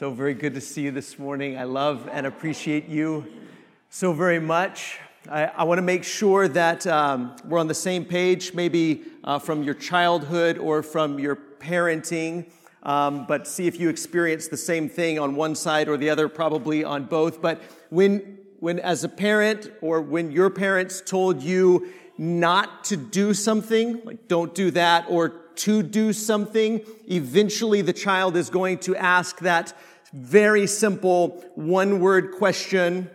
So very good to see you this morning. I love and appreciate you so very much. I, I want to make sure that um, we're on the same page, maybe uh, from your childhood or from your parenting, um, but see if you experience the same thing on one side or the other, probably on both. But when, when as a parent or when your parents told you not to do something, like don't do that, or to do something, eventually the child is going to ask that very simple one word question.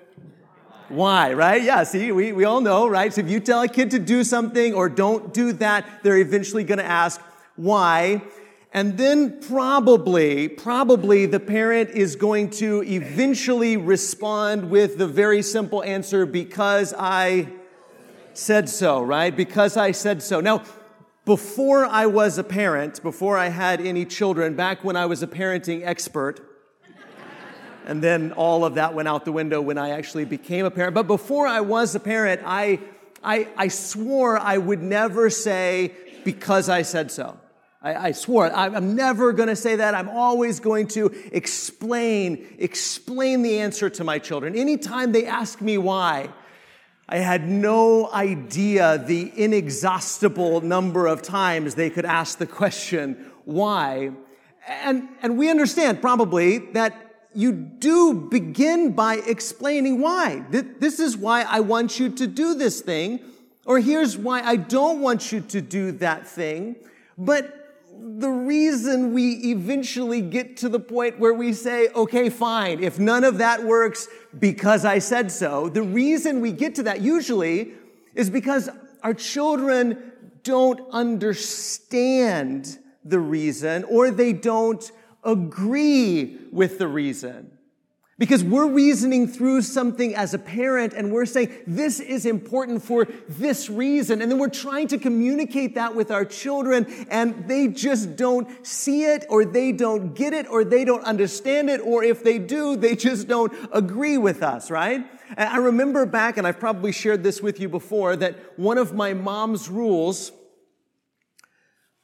Why, right? Yeah, see, we, we all know, right? So if you tell a kid to do something or don't do that, they're eventually going to ask why. And then probably, probably the parent is going to eventually respond with the very simple answer, because I said so, right? Because I said so. Now, before I was a parent, before I had any children, back when I was a parenting expert, and then all of that went out the window when I actually became a parent. But before I was a parent, I, I, I swore I would never say, because I said so. I, I swore I'm never going to say that. I'm always going to explain, explain the answer to my children. Anytime they ask me why, I had no idea the inexhaustible number of times they could ask the question, why? And, and we understand probably that you do begin by explaining why. This is why I want you to do this thing, or here's why I don't want you to do that thing. But the reason we eventually get to the point where we say, okay, fine, if none of that works because I said so, the reason we get to that usually is because our children don't understand the reason or they don't agree with the reason. Because we're reasoning through something as a parent and we're saying, this is important for this reason. And then we're trying to communicate that with our children and they just don't see it or they don't get it or they don't understand it. Or if they do, they just don't agree with us, right? And I remember back, and I've probably shared this with you before, that one of my mom's rules,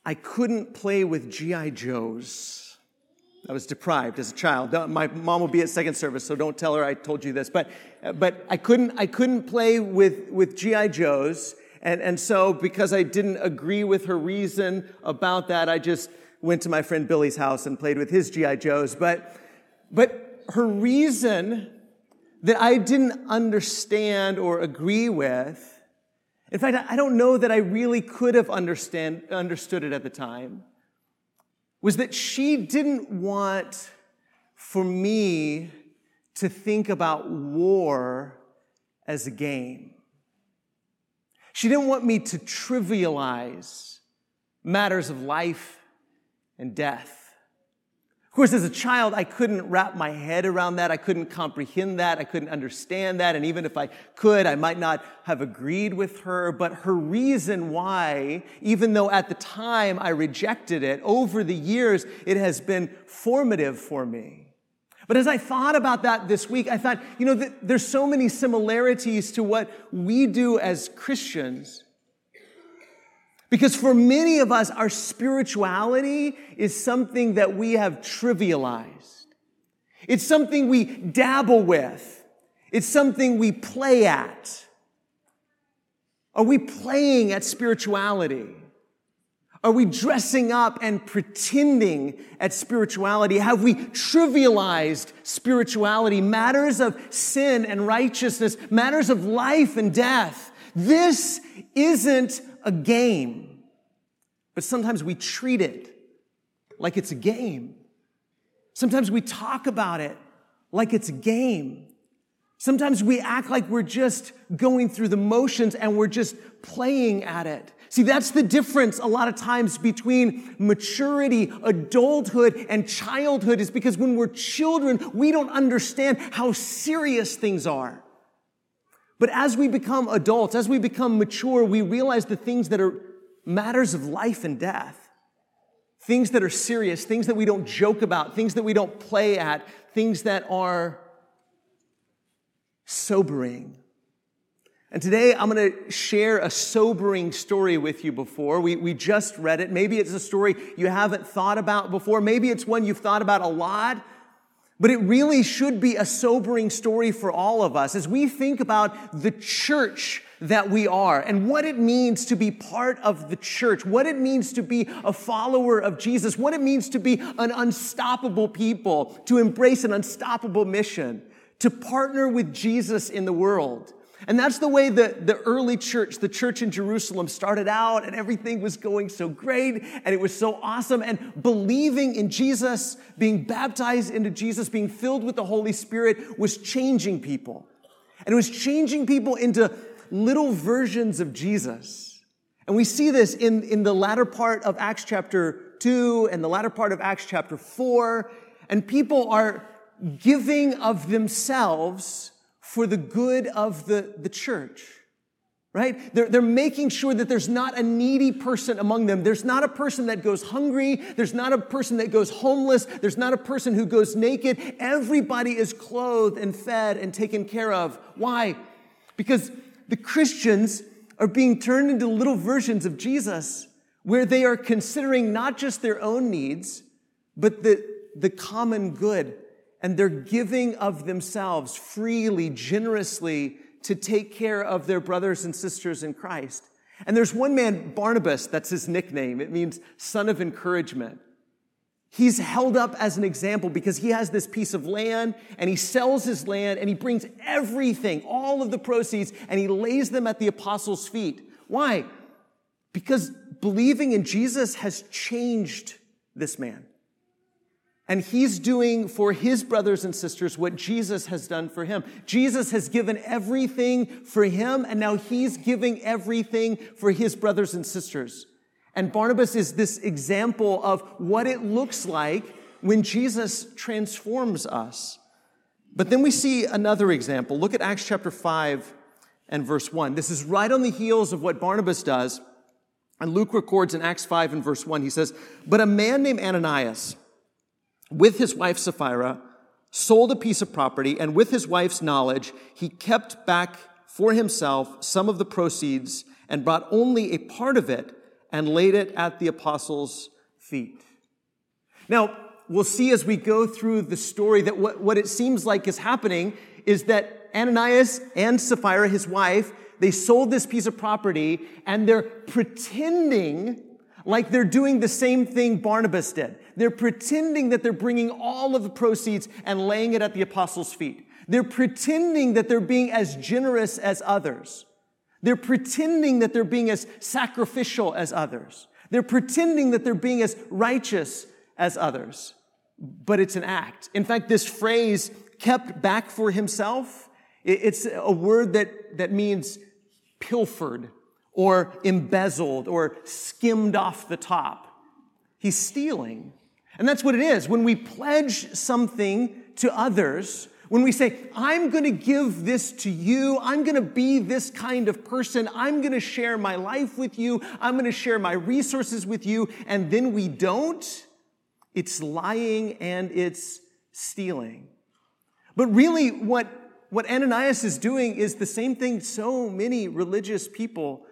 I couldn't play with G.I. Joes. I was deprived as a child. My mom will be at second service, so don't tell her I told you this. But, but I couldn't, I couldn't play with, with G.I. Joes. And, and so because I didn't agree with her reason about that, I just went to my friend Billy's house and played with his G.I. Joes. But, but her reason that I didn't understand or agree with, in fact, I don't know that I really could have understand, understood it at the time was that she didn't want for me to think about war as a game. She didn't want me to trivialize matters of life and death. Of course, as a child, I couldn't wrap my head around that. I couldn't comprehend that. I couldn't understand that. And even if I could, I might not have agreed with her. But her reason why, even though at the time I rejected it, over the years, it has been formative for me. But as I thought about that this week, I thought, you know, there's so many similarities to what we do as Christians because for many of us, our spirituality is something that we have trivialized. It's something we dabble with. It's something we play at. Are we playing at spirituality? Are we dressing up and pretending at spirituality? Have we trivialized spirituality? Matters of sin and righteousness, matters of life and death. This isn't a game, but sometimes we treat it like it's a game. Sometimes we talk about it like it's a game. Sometimes we act like we're just going through the motions and we're just playing at it. See, that's the difference a lot of times between maturity, adulthood, and childhood is because when we're children, we don't understand how serious things are. But as we become adults, as we become mature, we realize the things that are matters of life and death. Things that are serious, things that we don't joke about, things that we don't play at, things that are sobering. And today I'm going to share a sobering story with you before. We, we just read it. Maybe it's a story you haven't thought about before. Maybe it's one you've thought about a lot. But it really should be a sobering story for all of us as we think about the church that we are and what it means to be part of the church, what it means to be a follower of Jesus, what it means to be an unstoppable people, to embrace an unstoppable mission, to partner with Jesus in the world. And that's the way the, the early church, the church in Jerusalem, started out, and everything was going so great, and it was so awesome. And believing in Jesus, being baptized into Jesus, being filled with the Holy Spirit was changing people. And it was changing people into little versions of Jesus. And we see this in, in the latter part of Acts chapter 2 and the latter part of Acts chapter 4. And people are giving of themselves for the good of the, the church, right? They're, they're making sure that there's not a needy person among them. There's not a person that goes hungry. There's not a person that goes homeless. There's not a person who goes naked. Everybody is clothed and fed and taken care of. Why? Because the Christians are being turned into little versions of Jesus where they are considering not just their own needs, but the, the common good and they're giving of themselves freely, generously to take care of their brothers and sisters in Christ. And there's one man, Barnabas, that's his nickname. It means son of encouragement. He's held up as an example because he has this piece of land and he sells his land and he brings everything, all of the proceeds, and he lays them at the apostles' feet. Why? Because believing in Jesus has changed this man. And he's doing for his brothers and sisters what Jesus has done for him. Jesus has given everything for him, and now he's giving everything for his brothers and sisters. And Barnabas is this example of what it looks like when Jesus transforms us. But then we see another example. Look at Acts chapter 5 and verse 1. This is right on the heels of what Barnabas does. And Luke records in Acts 5 and verse 1, he says, But a man named Ananias, with his wife Sapphira, sold a piece of property, and with his wife's knowledge, he kept back for himself some of the proceeds and brought only a part of it and laid it at the apostles' feet. Now, we'll see as we go through the story that what, what it seems like is happening is that Ananias and Sapphira, his wife, they sold this piece of property and they're pretending like they're doing the same thing Barnabas did. They're pretending that they're bringing all of the proceeds and laying it at the apostles' feet. They're pretending that they're being as generous as others. They're pretending that they're being as sacrificial as others. They're pretending that they're being as righteous as others. But it's an act. In fact, this phrase, kept back for himself, it's a word that, that means pilfered or embezzled or skimmed off the top. He's stealing. And that's what it is. When we pledge something to others, when we say, I'm going to give this to you, I'm going to be this kind of person, I'm going to share my life with you, I'm going to share my resources with you, and then we don't, it's lying and it's stealing. But really, what, what Ananias is doing is the same thing so many religious people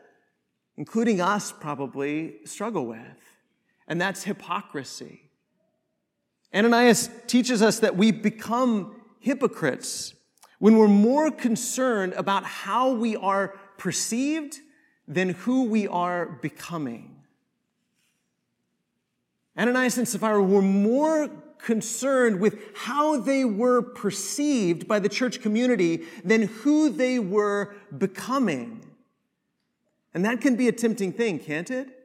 including us probably, struggle with, and that's hypocrisy. Ananias teaches us that we become hypocrites when we're more concerned about how we are perceived than who we are becoming. Ananias and Sapphira were more concerned with how they were perceived by the church community than who they were becoming. And that can be a tempting thing, can't it?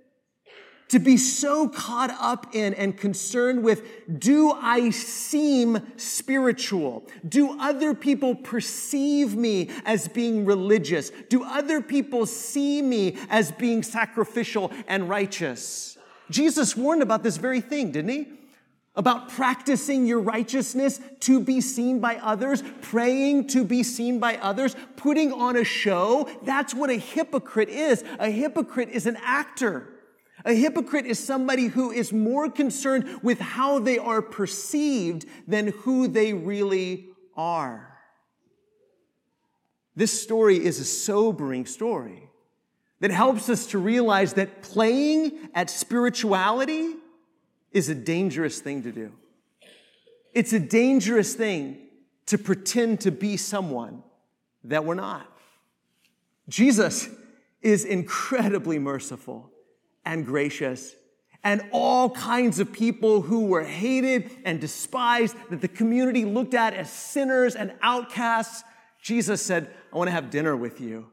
To be so caught up in and concerned with do I seem spiritual? Do other people perceive me as being religious? Do other people see me as being sacrificial and righteous? Jesus warned about this very thing, didn't he? about practicing your righteousness to be seen by others, praying to be seen by others, putting on a show. That's what a hypocrite is. A hypocrite is an actor. A hypocrite is somebody who is more concerned with how they are perceived than who they really are. This story is a sobering story that helps us to realize that playing at spirituality is a dangerous thing to do. It's a dangerous thing to pretend to be someone that we're not. Jesus is incredibly merciful and gracious. And all kinds of people who were hated and despised, that the community looked at as sinners and outcasts, Jesus said, I want to have dinner with you.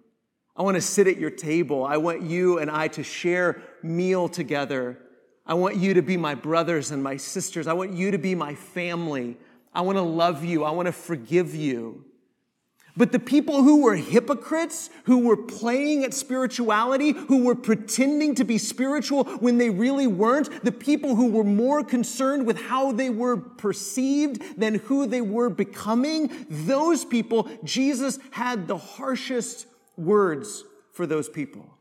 I want to sit at your table. I want you and I to share meal together. I want you to be my brothers and my sisters. I want you to be my family. I want to love you. I want to forgive you. But the people who were hypocrites, who were playing at spirituality, who were pretending to be spiritual when they really weren't, the people who were more concerned with how they were perceived than who they were becoming, those people, Jesus had the harshest words for those people.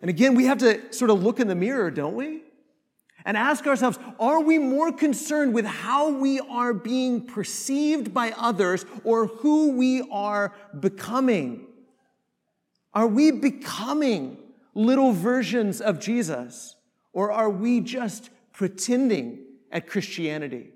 And again, we have to sort of look in the mirror, don't we? And ask ourselves are we more concerned with how we are being perceived by others or who we are becoming? Are we becoming little versions of Jesus or are we just pretending at Christianity?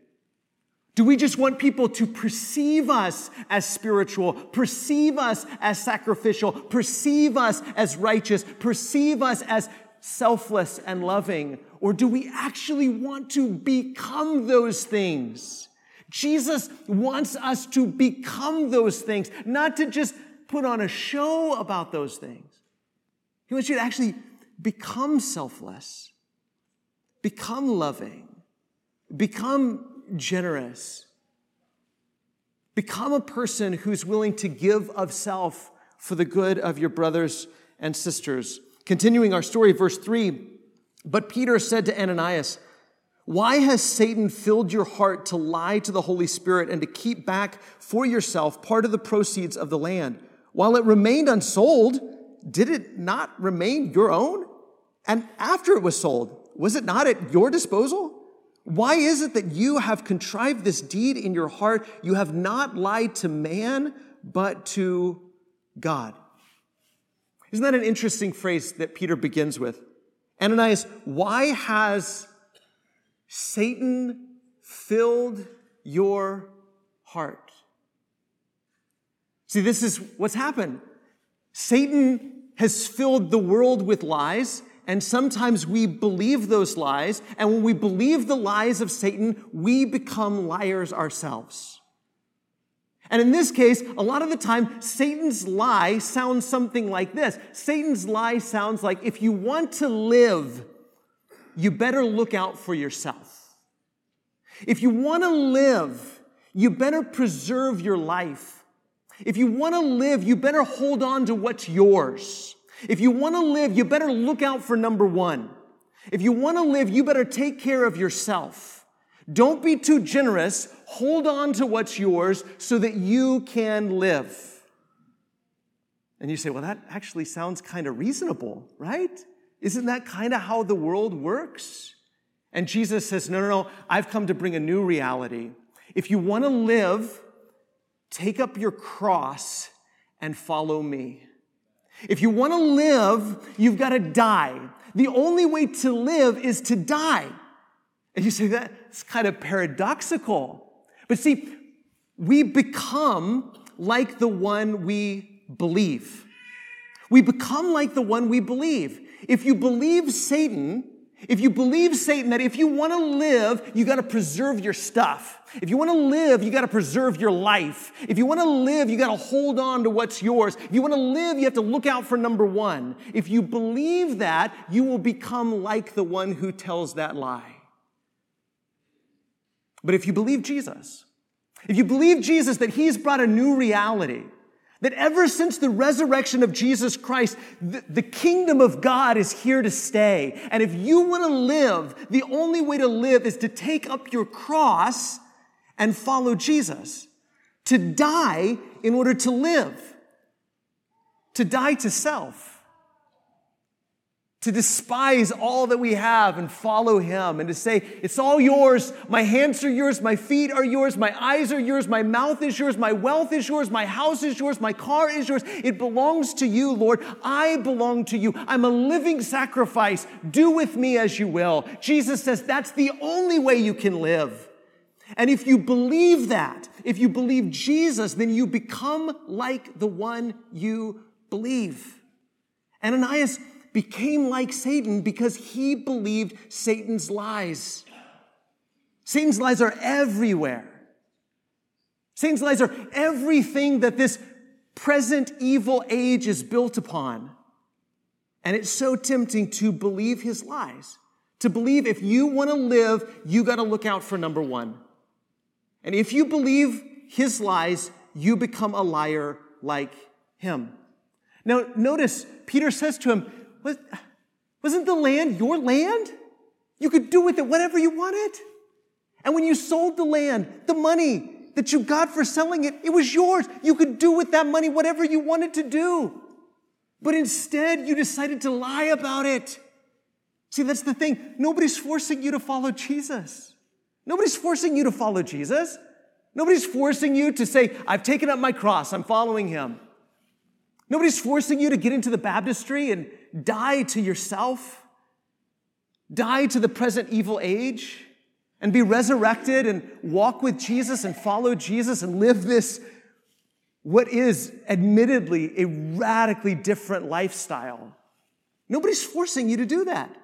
Do we just want people to perceive us as spiritual, perceive us as sacrificial, perceive us as righteous, perceive us as selfless and loving? Or do we actually want to become those things? Jesus wants us to become those things, not to just put on a show about those things. He wants you to actually become selfless, become loving, become generous, become a person who's willing to give of self for the good of your brothers and sisters. Continuing our story, verse 3 But Peter said to Ananias, Why has Satan filled your heart to lie to the Holy Spirit and to keep back for yourself part of the proceeds of the land? While it remained unsold, did it not remain your own? And after it was sold, was it not at your disposal? Why is it that you have contrived this deed in your heart? You have not lied to man, but to God. Isn't that an interesting phrase that Peter begins with? Ananias, why has Satan filled your heart? See, this is what's happened. Satan has filled the world with lies, and sometimes we believe those lies. And when we believe the lies of Satan, we become liars ourselves. And in this case, a lot of the time, Satan's lie sounds something like this Satan's lie sounds like if you want to live, you better look out for yourself. If you want to live, you better preserve your life. If you want to live, you better hold on to what's yours. If you want to live, you better look out for number one. If you want to live, you better take care of yourself. Don't be too generous hold on to what's yours so that you can live. And you say, well, that actually sounds kind of reasonable, right? Isn't that kind of how the world works? And Jesus says, no, no, no, I've come to bring a new reality. If you want to live, take up your cross and follow me. If you want to live, you've got to die. The only way to live is to die. And you say, that's kind of paradoxical. But see, we become like the one we believe. We become like the one we believe. If you believe Satan, if you believe Satan that if you want to live, you got to preserve your stuff. If you want to live, you got to preserve your life. If you want to live, you got to hold on to what's yours. If you want to live, you have to look out for number one. If you believe that, you will become like the one who tells that lie. But if you believe Jesus, if you believe Jesus that he's brought a new reality, that ever since the resurrection of Jesus Christ, the, the, kingdom of God is here to stay. And if you want to live, the only way to live is to take up your cross and follow Jesus. To die in order to live. To die to self to despise all that we have and follow him and to say, It's all yours. My hands are yours. My feet are yours. My eyes are yours. My mouth is yours. My wealth is yours. My house is yours. My car is yours. It belongs to you, Lord. I belong to you. I'm a living sacrifice. Do with me as you will. Jesus says that's the only way you can live. And if you believe that, if you believe Jesus, then you become like the one you believe. Ananias became like Satan because he believed Satan's lies. Satan's lies are everywhere. Satan's lies are everything that this present evil age is built upon. And it's so tempting to believe his lies. To believe if you want to live, you got to look out for number one. And if you believe his lies, you become a liar like him. Now, notice Peter says to him, Wasn't the land your land? You could do with it whatever you wanted. And when you sold the land, the money that you got for selling it, it was yours. You could do with that money whatever you wanted to do. But instead, you decided to lie about it. See, that's the thing. Nobody's forcing you to follow Jesus. Nobody's forcing you to follow Jesus. Nobody's forcing you to say, I've taken up my cross, I'm following him. Nobody's forcing you to get into the baptistry and die to yourself, die to the present evil age, and be resurrected and walk with Jesus and follow Jesus and live this, what is admittedly a radically different lifestyle. Nobody's forcing you to do that.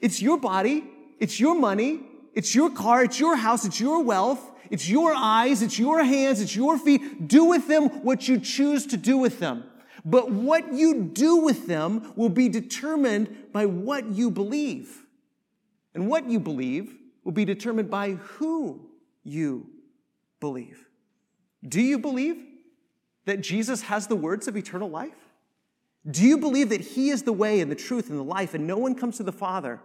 It's your body, it's your money, it's your car, it's your house, it's your wealth, it's your eyes, it's your hands, it's your feet. Do with them what you choose to do with them. But what you do with them will be determined by what you believe. And what you believe will be determined by who you believe. Do you believe that Jesus has the words of eternal life? Do you believe that He is the way and the truth and the life, and no one comes to the Father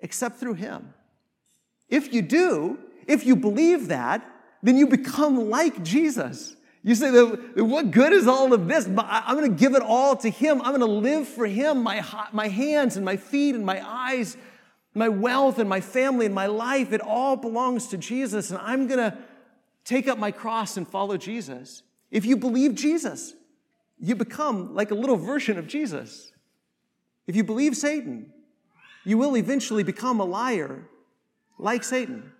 except through Him? If you do, if you believe that, then you become like Jesus. You say, what good is all of this? I'm going to give it all to Him. I'm going to live for Him. My, my hands and my feet and my eyes, my wealth and my family and my life, it all belongs to Jesus. And I'm going to take up my cross and follow Jesus. If you believe Jesus, you become like a little version of Jesus. If you believe Satan, you will eventually become a liar like Satan.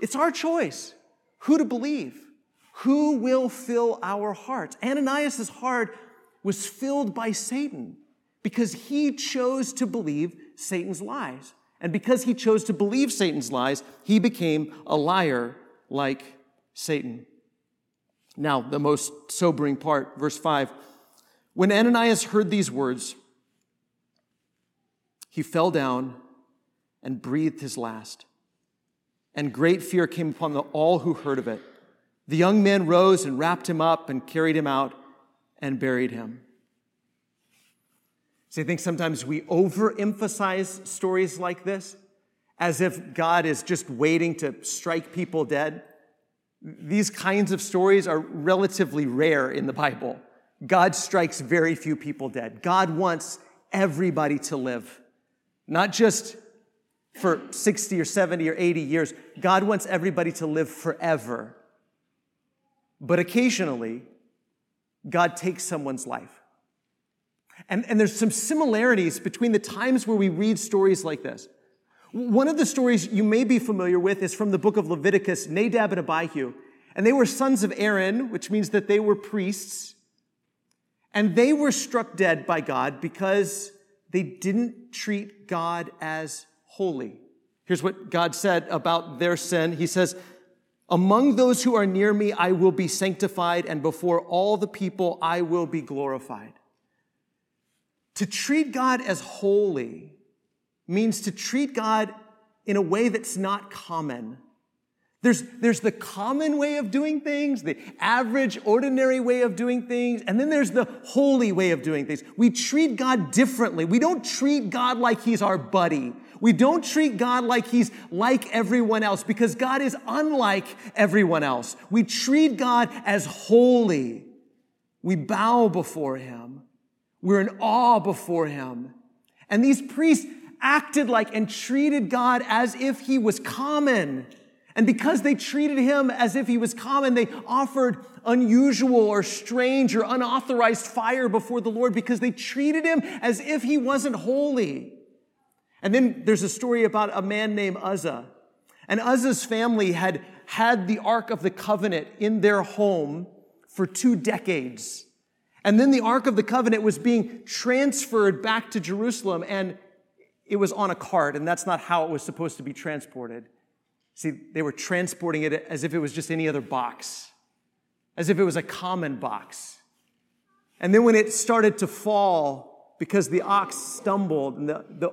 It's our choice who to believe. Who will fill our hearts? Ananias' heart was filled by Satan because he chose to believe Satan's lies. And because he chose to believe Satan's lies, he became a liar like Satan. Now, the most sobering part, verse 5. When Ananias heard these words, he fell down and breathed his last. And great fear came upon all who heard of it. The young men rose and wrapped him up and carried him out and buried him. So I think sometimes we overemphasize stories like this as if God is just waiting to strike people dead. These kinds of stories are relatively rare in the Bible. God strikes very few people dead. God wants everybody to live, not just for 60 or 70 or 80 years. God wants everybody to live forever. But occasionally, God takes someone's life. And, and there's some similarities between the times where we read stories like this. One of the stories you may be familiar with is from the book of Leviticus, Nadab and Abihu. And they were sons of Aaron, which means that they were priests. And they were struck dead by God because they didn't treat God as holy. Here's what God said about their sin. He says, among those who are near me, I will be sanctified, and before all the people, I will be glorified. To treat God as holy means to treat God in a way that's not common. There's, there's the common way of doing things, the average, ordinary way of doing things, and then there's the holy way of doing things. We treat God differently. We don't treat God like He's our buddy. We don't treat God like He's like everyone else because God is unlike everyone else. We treat God as holy. We bow before Him. We're in awe before Him. And these priests acted like and treated God as if He was common. And because they treated him as if he was common, they offered unusual or strange or unauthorized fire before the Lord because they treated him as if he wasn't holy. And then there's a story about a man named Uzzah. And Uzzah's family had had the Ark of the Covenant in their home for two decades. And then the Ark of the Covenant was being transferred back to Jerusalem, and it was on a cart, and that's not how it was supposed to be transported. See, they were transporting it as if it was just any other box, as if it was a common box. And then when it started to fall, because the ox stumbled and the, the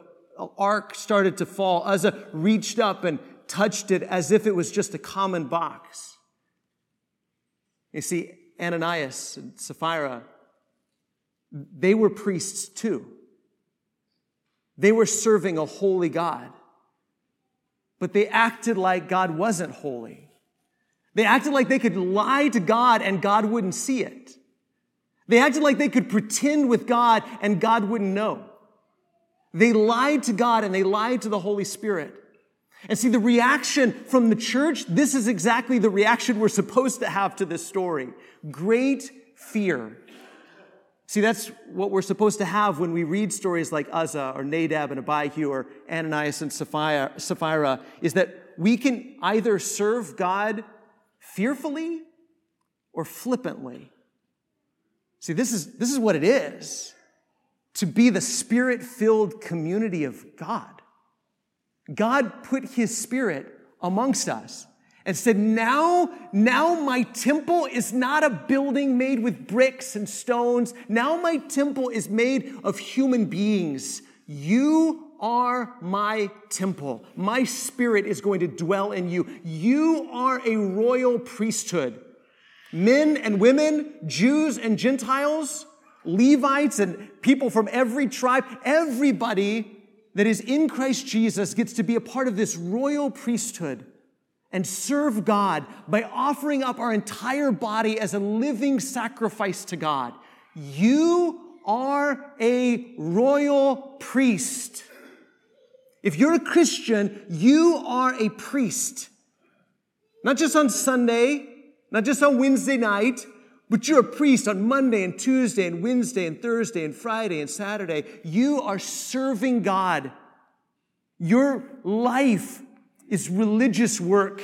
ark started to fall, Uzzah reached up and touched it as if it was just a common box. You see, Ananias and Sapphira, they were priests too. They were serving a holy God, but they acted like God wasn't holy. They acted like they could lie to God and God wouldn't see it. They acted like they could pretend with God and God wouldn't know. They lied to God and they lied to the Holy Spirit. And see, the reaction from the church, this is exactly the reaction we're supposed to have to this story. Great fear. See, that's what we're supposed to have when we read stories like Uzzah or Nadab and Abihu or Ananias and Sapphira, Sapphira is that we can either serve God fearfully or flippantly. See, this is, this is what it is to be the spirit filled community of God. God put his spirit amongst us and said, now, now my temple is not a building made with bricks and stones. Now my temple is made of human beings. You are my temple. My spirit is going to dwell in you. You are a royal priesthood. Men and women, Jews and Gentiles, Levites and people from every tribe, everybody that is in Christ Jesus gets to be a part of this royal priesthood and serve God by offering up our entire body as a living sacrifice to God. You are a royal priest. If you're a Christian, you are a priest. Not just on Sunday, not just on Wednesday night, but you're a priest on Monday and Tuesday and Wednesday and Thursday and Friday and Saturday. You are serving God. Your life is religious work.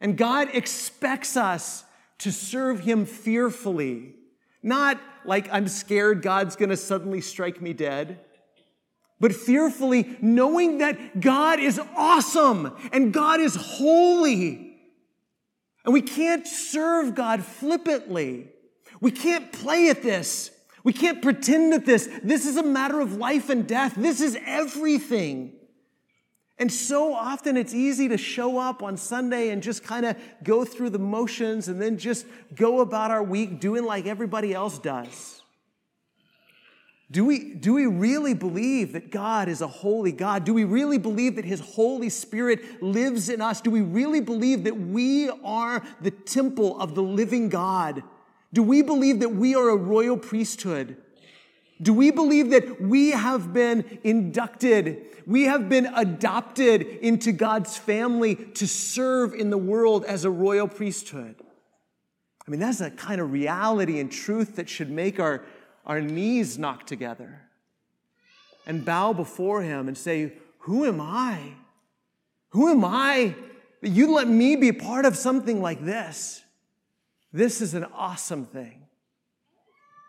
And God expects us to serve Him fearfully, not like I'm scared God's gonna suddenly strike me dead, but fearfully knowing that God is awesome and God is holy and we can't serve God flippantly. We can't play at this. We can't pretend that this, this is a matter of life and death. This is everything. And so often it's easy to show up on Sunday and just kind of go through the motions and then just go about our week doing like everybody else does. Do we, do we really believe that God is a holy God? Do we really believe that His Holy Spirit lives in us? Do we really believe that we are the temple of the living God? Do we believe that we are a royal priesthood? Do we believe that we have been inducted, we have been adopted into God's family to serve in the world as a royal priesthood? I mean, that's a kind of reality and truth that should make our our knees knock together and bow before Him and say, Who am I? Who am I that you let me be part of something like this? This is an awesome thing.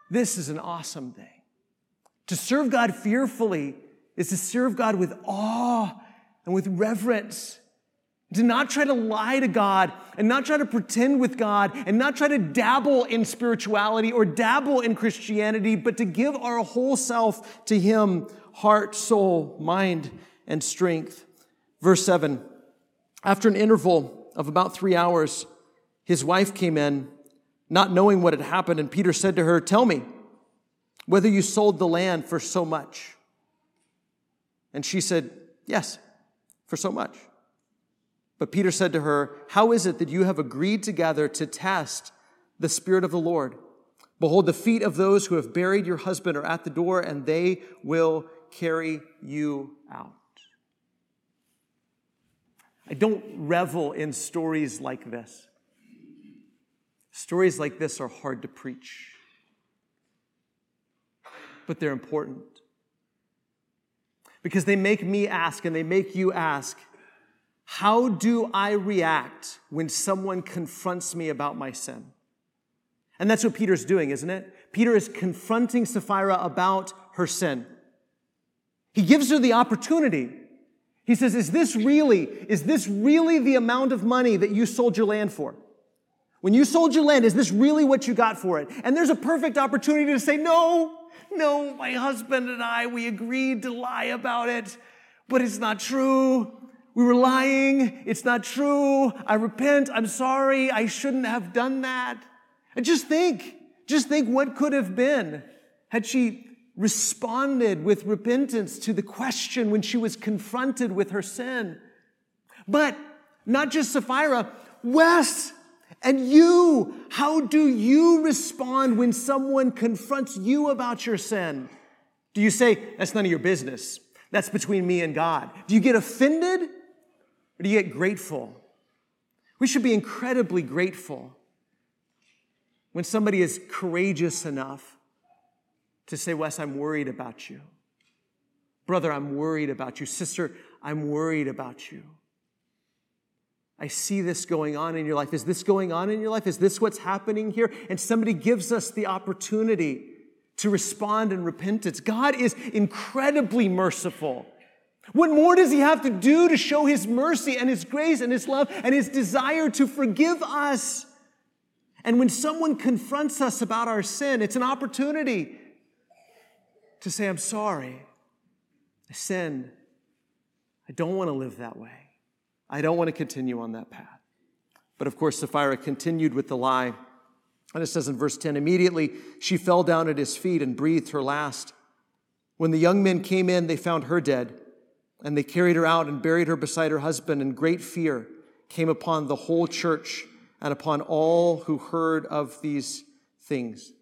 This is an awesome thing. To serve God fearfully is to serve God with awe and with reverence to not try to lie to God and not try to pretend with God and not try to dabble in spirituality or dabble in Christianity, but to give our whole self to Him heart, soul, mind, and strength. Verse 7 After an interval of about three hours, his wife came in, not knowing what had happened, and Peter said to her, Tell me whether you sold the land for so much. And she said, Yes, for so much. But Peter said to her, How is it that you have agreed together to test the Spirit of the Lord? Behold, the feet of those who have buried your husband are at the door, and they will carry you out. I don't revel in stories like this. Stories like this are hard to preach, but they're important because they make me ask and they make you ask How do I react when someone confronts me about my sin? And that's what Peter's doing, isn't it? Peter is confronting Sapphira about her sin. He gives her the opportunity. He says, Is this really, is this really the amount of money that you sold your land for? When you sold your land, is this really what you got for it? And there's a perfect opportunity to say, No, no, my husband and I, we agreed to lie about it, but it's not true. We were lying. It's not true. I repent. I'm sorry. I shouldn't have done that. And just think, just think what could have been had she responded with repentance to the question when she was confronted with her sin. But not just Sapphira, Wes, and you, how do you respond when someone confronts you about your sin? Do you say, that's none of your business? That's between me and God. Do you get offended? Or do you get grateful? We should be incredibly grateful when somebody is courageous enough to say, Wes, I'm worried about you. Brother, I'm worried about you. Sister, I'm worried about you. I see this going on in your life. Is this going on in your life? Is this what's happening here? And somebody gives us the opportunity to respond in repentance. God is incredibly merciful. What more does he have to do to show his mercy and his grace and his love and his desire to forgive us? And when someone confronts us about our sin, it's an opportunity to say, I'm sorry. I sinned. I don't want to live that way. I don't want to continue on that path. But of course, Sapphira continued with the lie. And it says in verse 10 immediately she fell down at his feet and breathed her last. When the young men came in, they found her dead. And they carried her out and buried her beside her husband, and great fear came upon the whole church and upon all who heard of these things.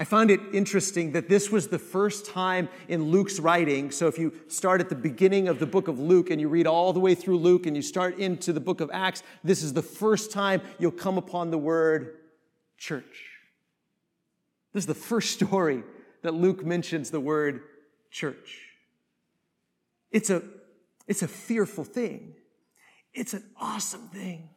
I found it interesting that this was the first time in Luke's writing. So, if you start at the beginning of the book of Luke and you read all the way through Luke and you start into the book of Acts, this is the first time you'll come upon the word church. This is the first story that Luke mentions the word church. It's a, it's a fearful thing. It's an awesome thing.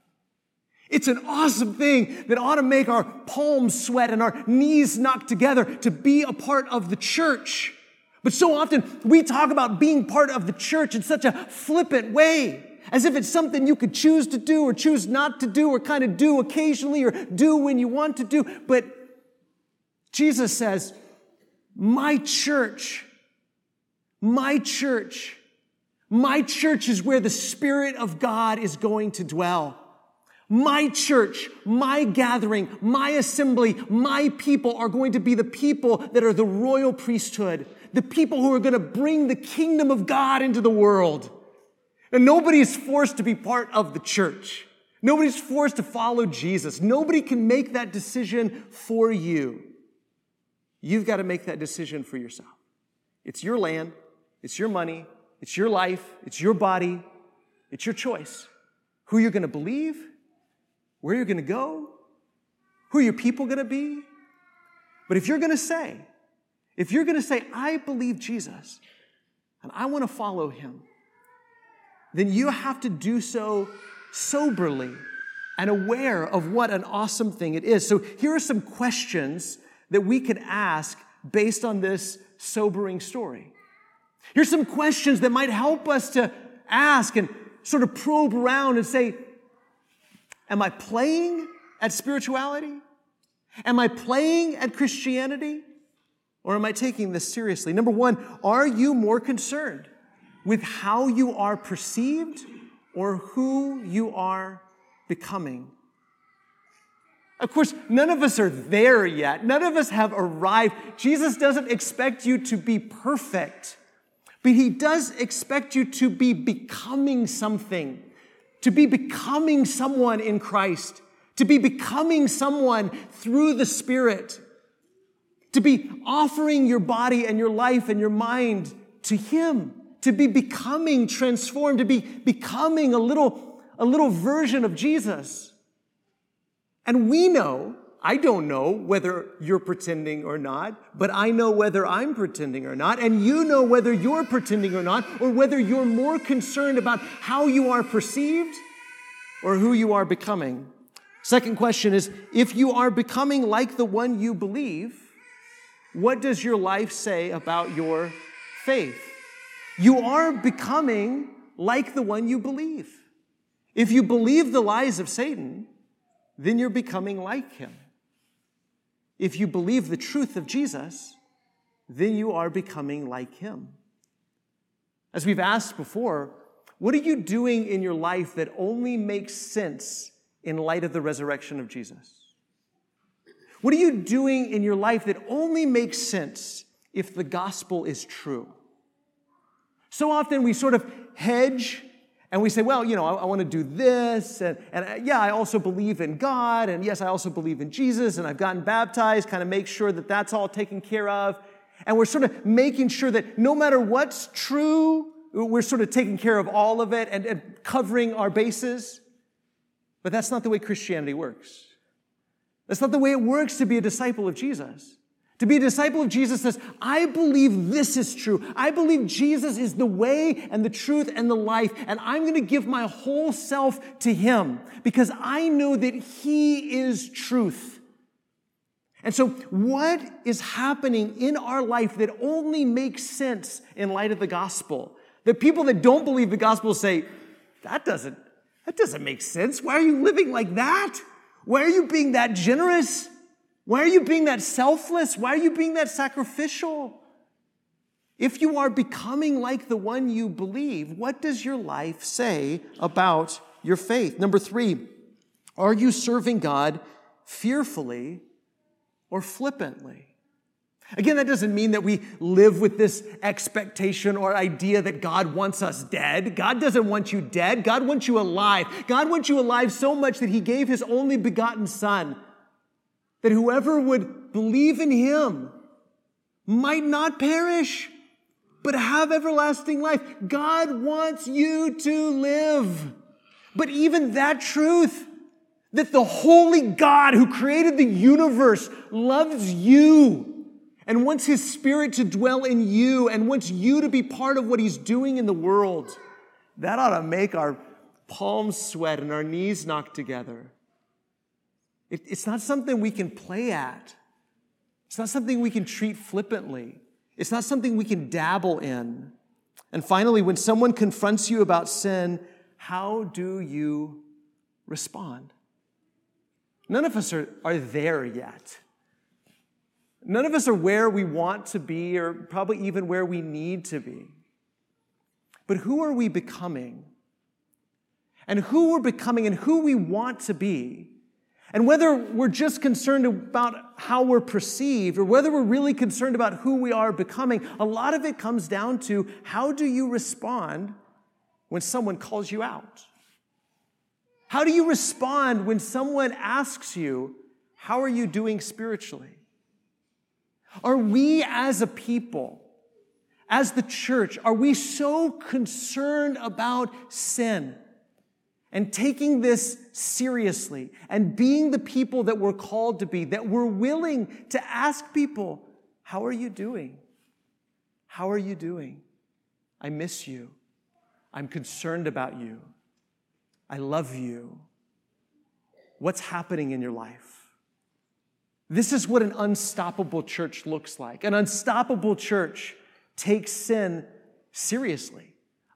It's an awesome thing that ought to make our palms sweat and our knees knock together to be a part of the church. But so often we talk about being part of the church in such a flippant way, as if it's something you could choose to do or choose not to do or kind of do occasionally or do when you want to do. But Jesus says, My church, my church my church is where the Spirit of God is going to dwell. My church, my gathering, my assembly, my people are going to be the people that are the royal priesthood, the people who are going to bring the kingdom of God into the world. And nobody is forced to be part of the church. Nobody's forced to follow Jesus. Nobody can make that decision for you. You've got to make that decision for yourself. It's your land, it's your money, it's your life, it's your body, it's your choice. Who you're going to believe, where you're going to go, who your people going to be. But if you're going to say, if you're going to say, I believe Jesus and I want to follow him, then you have to do so soberly and aware of what an awesome thing it is. So here are some questions that we can ask based on this sobering story. Here's some questions that might help us to ask and sort of probe around and say, Am I playing at spirituality? Am I playing at Christianity? Or am I taking this seriously? Number one, are you more concerned with how you are perceived or who you are becoming? Of course, none of us are there yet. None of us have arrived. Jesus doesn't expect you to be perfect. But he does expect you to be becoming something, to be becoming someone in Christ, to be becoming someone through the Spirit, to be offering your body and your life and your mind to him, to be becoming transformed, to be becoming a little, a little version of Jesus. And we know, I don't know whether you're pretending or not, but I know whether I'm pretending or not, and you know whether you're pretending or not, or whether you're more concerned about how you are perceived or who you are becoming. Second question is if you are becoming like the one you believe, what does your life say about your faith? You are becoming like the one you believe. If you believe the lies of Satan, then you're becoming like him. If you believe the truth of Jesus, then you are becoming like him. As we've asked before, what are you doing in your life that only makes sense in light of the resurrection of Jesus? What are you doing in your life that only makes sense if the gospel is true? So often we sort of hedge and we say, well, you know, I, I want to do this, and, and uh, yeah, I also believe in God, and yes, I also believe in Jesus, and I've gotten baptized, kind of make sure that that's all taken care of. And we're sort of making sure that no matter what's true, we're sort of taking care of all of it and, and covering our bases. But that's not the way Christianity works. That's not the way it works to be a disciple of Jesus. To be a disciple of Jesus says, I believe this is true. I believe Jesus is the way and the truth and the life, and I'm going to give my whole self to Him because I know that He is truth. And so, what is happening in our life that only makes sense in light of the gospel? The people that don't believe the gospel say, that doesn't, that doesn't make sense. Why are you living like that? Why are you being that generous? Why are you being that selfless? Why are you being that sacrificial? If you are becoming like the one you believe, what does your life say about your faith? Number three, are you serving God fearfully or flippantly? Again, that doesn't mean that we live with this expectation or idea that God wants us dead. God doesn't want you dead. God wants you alive. God wants you alive so much that He gave His only begotten Son that whoever would believe in him might not perish, but have everlasting life. God wants you to live. But even that truth, that the holy God who created the universe loves you and wants his spirit to dwell in you and wants you to be part of what he's doing in the world, that ought to make our palms sweat and our knees knock together. It, it's not something we can play at. It's not something we can treat flippantly. It's not something we can dabble in. And finally, when someone confronts you about sin, how do you respond? None of us are, are there yet. None of us are where we want to be, or probably even where we need to be. But who are we becoming? And who we're becoming and who we want to be and whether we're just concerned about how we're perceived or whether we're really concerned about who we are becoming, a lot of it comes down to how do you respond when someone calls you out? How do you respond when someone asks you, How are you doing spiritually? Are we as a people, as the church, are we so concerned about sin? And taking this seriously and being the people that we're called to be, that we're willing to ask people, How are you doing? How are you doing? I miss you. I'm concerned about you. I love you. What's happening in your life? This is what an unstoppable church looks like. An unstoppable church takes sin seriously.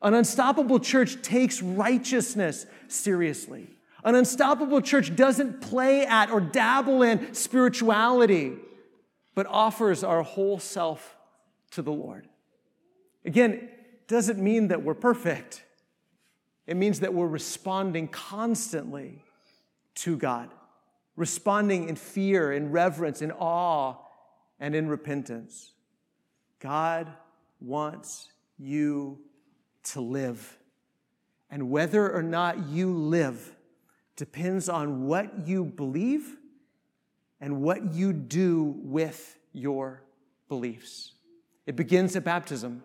An unstoppable church takes righteousness seriously. An unstoppable church doesn't play at or dabble in spirituality, but offers our whole self to the Lord. Again, doesn't mean that we're perfect. It means that we're responding constantly to God, responding in fear, in reverence, in awe, and in repentance. God wants you to live. And whether or not you live depends on what you believe and what you do with your beliefs. It begins at baptism.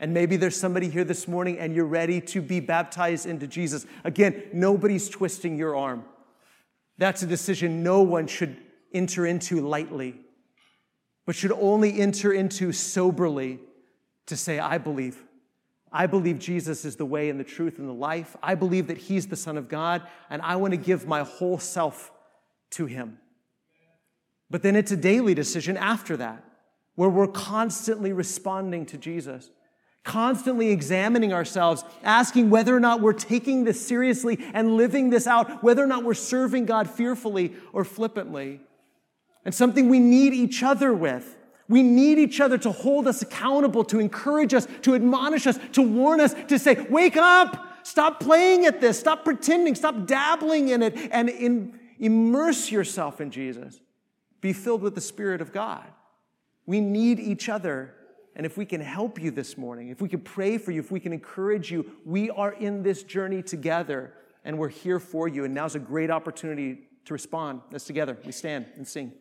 And maybe there's somebody here this morning and you're ready to be baptized into Jesus. Again, nobody's twisting your arm. That's a decision no one should enter into lightly, but should only enter into soberly to say, I believe. I believe Jesus is the way and the truth and the life. I believe that He's the Son of God, and I want to give my whole self to Him. But then it's a daily decision after that, where we're constantly responding to Jesus, constantly examining ourselves, asking whether or not we're taking this seriously and living this out, whether or not we're serving God fearfully or flippantly. And something we need each other with. We need each other to hold us accountable, to encourage us, to admonish us, to warn us, to say, wake up, stop playing at this, stop pretending, stop dabbling in it, and in, immerse yourself in Jesus. Be filled with the Spirit of God. We need each other. And if we can help you this morning, if we can pray for you, if we can encourage you, we are in this journey together and we're here for you. And now's a great opportunity to respond. Let's together. We stand and sing.